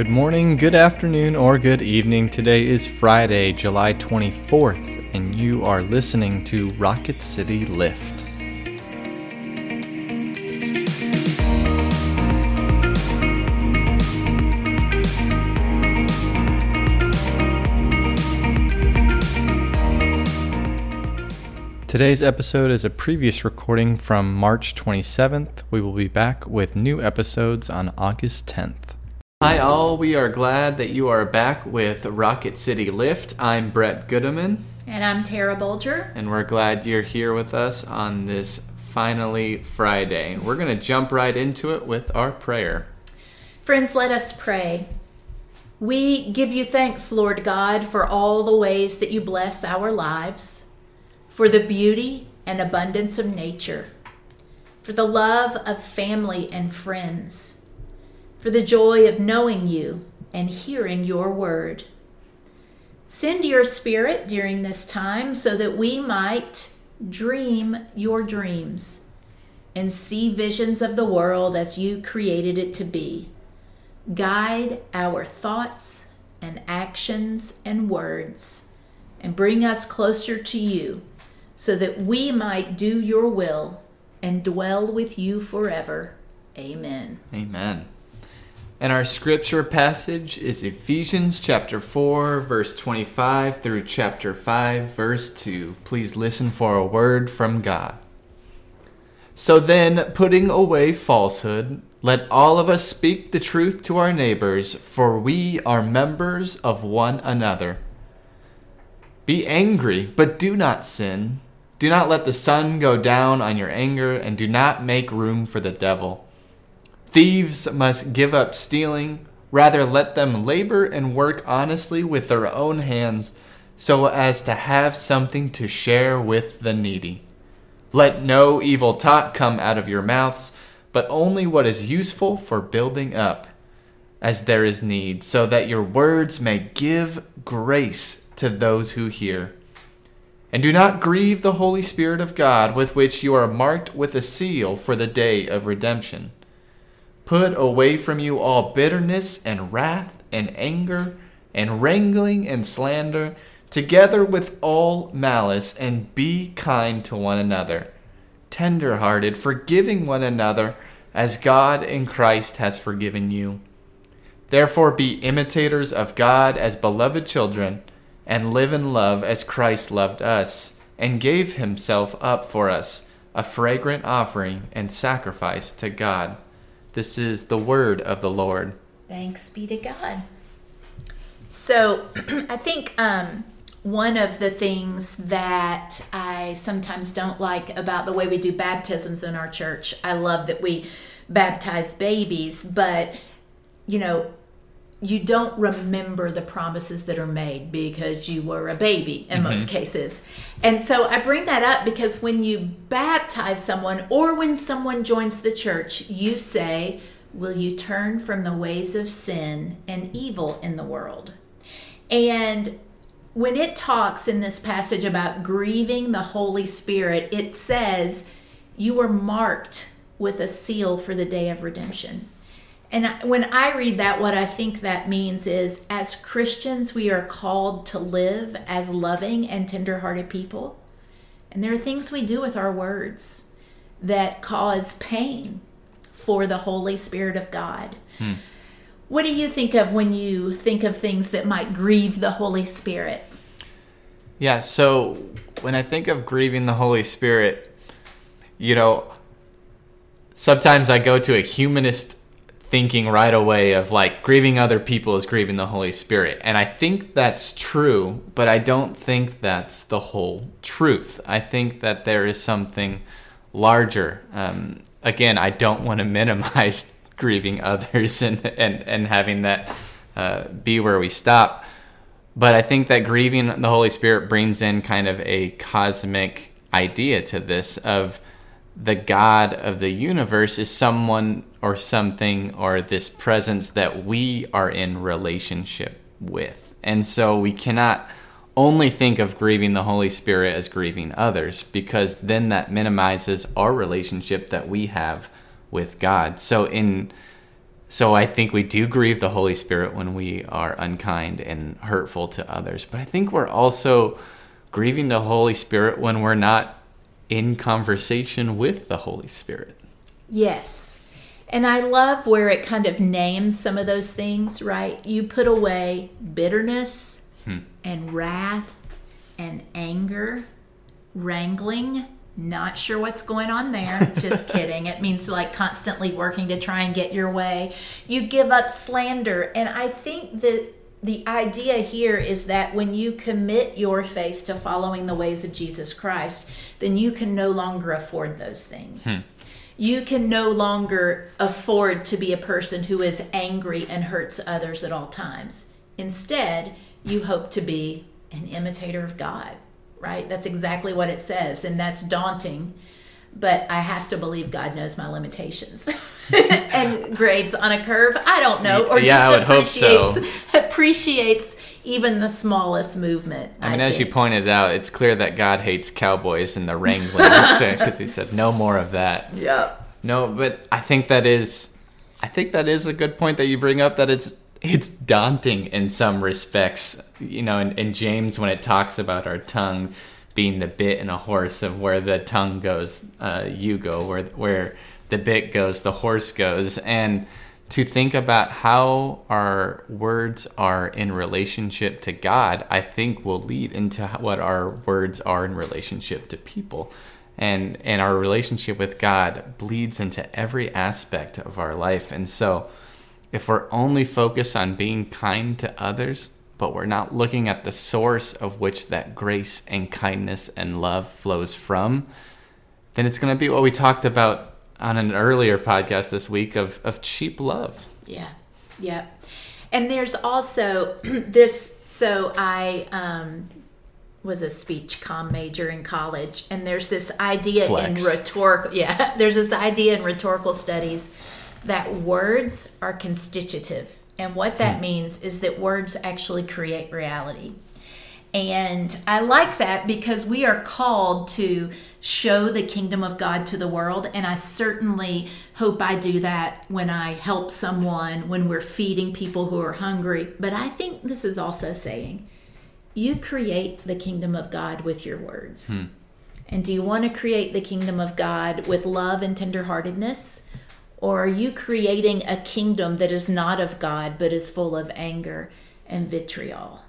Good morning, good afternoon, or good evening. Today is Friday, July 24th, and you are listening to Rocket City Lift. Today's episode is a previous recording from March 27th. We will be back with new episodes on August 10th. Hi, all. We are glad that you are back with Rocket City Lift. I'm Brett Goodeman. And I'm Tara Bulger. And we're glad you're here with us on this finally Friday. We're going to jump right into it with our prayer. Friends, let us pray. We give you thanks, Lord God, for all the ways that you bless our lives for the beauty and abundance of nature, for the love of family and friends, for the joy of knowing you and hearing your word. Send your spirit during this time so that we might dream your dreams and see visions of the world as you created it to be. Guide our thoughts and actions and words and bring us closer to you so that we might do your will and dwell with you forever. Amen. Amen. And our scripture passage is Ephesians chapter 4, verse 25 through chapter 5, verse 2. Please listen for a word from God. So then, putting away falsehood, let all of us speak the truth to our neighbors, for we are members of one another. Be angry, but do not sin. Do not let the sun go down on your anger, and do not make room for the devil. Thieves must give up stealing. Rather, let them labor and work honestly with their own hands, so as to have something to share with the needy. Let no evil talk come out of your mouths, but only what is useful for building up, as there is need, so that your words may give grace to those who hear. And do not grieve the Holy Spirit of God, with which you are marked with a seal for the day of redemption. Put away from you all bitterness and wrath and anger and wrangling and slander, together with all malice, and be kind to one another, tender hearted, forgiving one another, as God in Christ has forgiven you. Therefore, be imitators of God as beloved children and live in love as Christ loved us and gave himself up for us, a fragrant offering and sacrifice to God. This is the word of the Lord. Thanks be to God. So, I think um, one of the things that I sometimes don't like about the way we do baptisms in our church, I love that we baptize babies, but you know, you don't remember the promises that are made because you were a baby in mm-hmm. most cases. And so I bring that up because when you baptize someone or when someone joins the church, you say, Will you turn from the ways of sin and evil in the world? And when it talks in this passage about grieving the Holy Spirit, it says, You are marked with a seal for the day of redemption. And when I read that, what I think that means is as Christians, we are called to live as loving and tenderhearted people. And there are things we do with our words that cause pain for the Holy Spirit of God. Hmm. What do you think of when you think of things that might grieve the Holy Spirit? Yeah, so when I think of grieving the Holy Spirit, you know, sometimes I go to a humanist thinking right away of like grieving other people is grieving the Holy Spirit. And I think that's true, but I don't think that's the whole truth. I think that there is something larger. Um, again, I don't want to minimize grieving others and, and, and having that uh, be where we stop. But I think that grieving the Holy Spirit brings in kind of a cosmic idea to this of the God of the universe is someone or something or this presence that we are in relationship with. And so we cannot only think of grieving the Holy Spirit as grieving others because then that minimizes our relationship that we have with God. So in So I think we do grieve the Holy Spirit when we are unkind and hurtful to others. But I think we're also grieving the Holy Spirit when we're not in conversation with the Holy Spirit. Yes. And I love where it kind of names some of those things, right? You put away bitterness hmm. and wrath and anger, wrangling. Not sure what's going on there. Just kidding. It means like constantly working to try and get your way. You give up slander. And I think that the idea here is that when you commit your faith to following the ways of Jesus Christ, then you can no longer afford those things. Hmm. You can no longer afford to be a person who is angry and hurts others at all times. Instead, you hope to be an imitator of God, right? That's exactly what it says, and that's daunting. But I have to believe God knows my limitations and grades on a curve. I don't know, or Yeah, I just hope so. appreciates appreciates even the smallest movement. I mean, as you pointed out, it's clear that God hates cowboys and the wranglers because he said no more of that. Yep. No, but I think that is, I think that is a good point that you bring up. That it's it's daunting in some respects. You know, in, in James when it talks about our tongue being the bit in a horse, of where the tongue goes, uh, you go. Where where the bit goes, the horse goes, and to think about how our words are in relationship to God, I think will lead into what our words are in relationship to people. And and our relationship with God bleeds into every aspect of our life. And so if we're only focused on being kind to others, but we're not looking at the source of which that grace and kindness and love flows from, then it's going to be what we talked about on an earlier podcast this week of, of cheap love. Yeah. Yep. And there's also this. So I um, was a speech com major in college, and there's this idea Flex. in rhetorical. Yeah, there's this idea in rhetorical studies that words are constitutive, and what that hmm. means is that words actually create reality. And I like that because we are called to show the kingdom of God to the world. And I certainly hope I do that when I help someone, when we're feeding people who are hungry. But I think this is also saying you create the kingdom of God with your words. Hmm. And do you want to create the kingdom of God with love and tenderheartedness? Or are you creating a kingdom that is not of God but is full of anger and vitriol?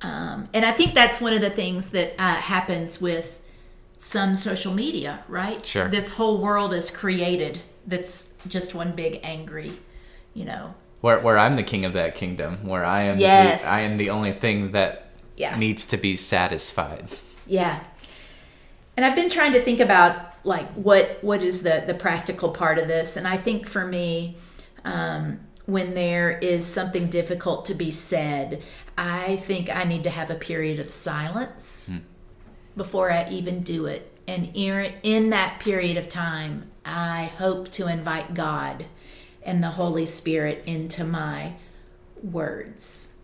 Um, and I think that's one of the things that uh, happens with some social media, right? Sure. This whole world is created that's just one big angry, you know. Where, where I'm the king of that kingdom, where I am Yes. the, I am the only thing that Yeah. needs to be satisfied. Yeah. And I've been trying to think about like what what is the the practical part of this, and I think for me, um, when there is something difficult to be said, I think I need to have a period of silence before I even do it. And in, in that period of time, I hope to invite God and the Holy Spirit into my words.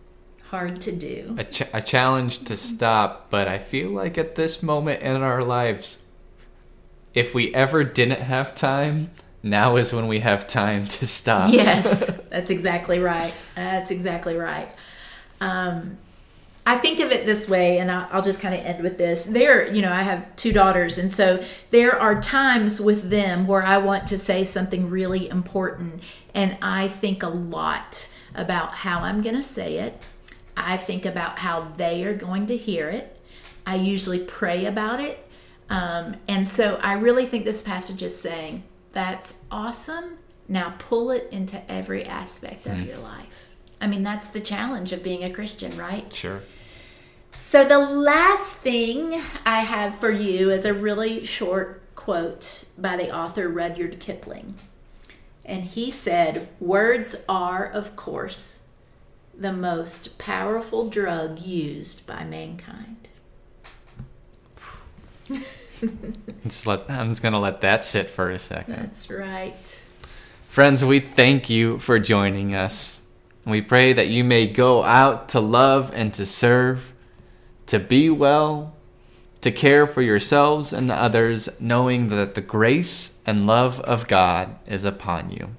Hard to do. a, ch- a challenge to stop, but I feel like at this moment in our lives, if we ever didn't have time, now is when we have time to stop. Yes, that's exactly right. That's exactly right. Um, I think of it this way, and I'll, I'll just kind of end with this. There, you know, I have two daughters, and so there are times with them where I want to say something really important, and I think a lot about how I'm going to say it. I think about how they are going to hear it. I usually pray about it. Um, and so I really think this passage is saying, that's awesome. Now pull it into every aspect of your life. I mean, that's the challenge of being a Christian, right? Sure. So, the last thing I have for you is a really short quote by the author Rudyard Kipling. And he said, Words are, of course, the most powerful drug used by mankind. Just let, I'm just going to let that sit for a second. That's right. Friends, we thank you for joining us. We pray that you may go out to love and to serve, to be well, to care for yourselves and others, knowing that the grace and love of God is upon you.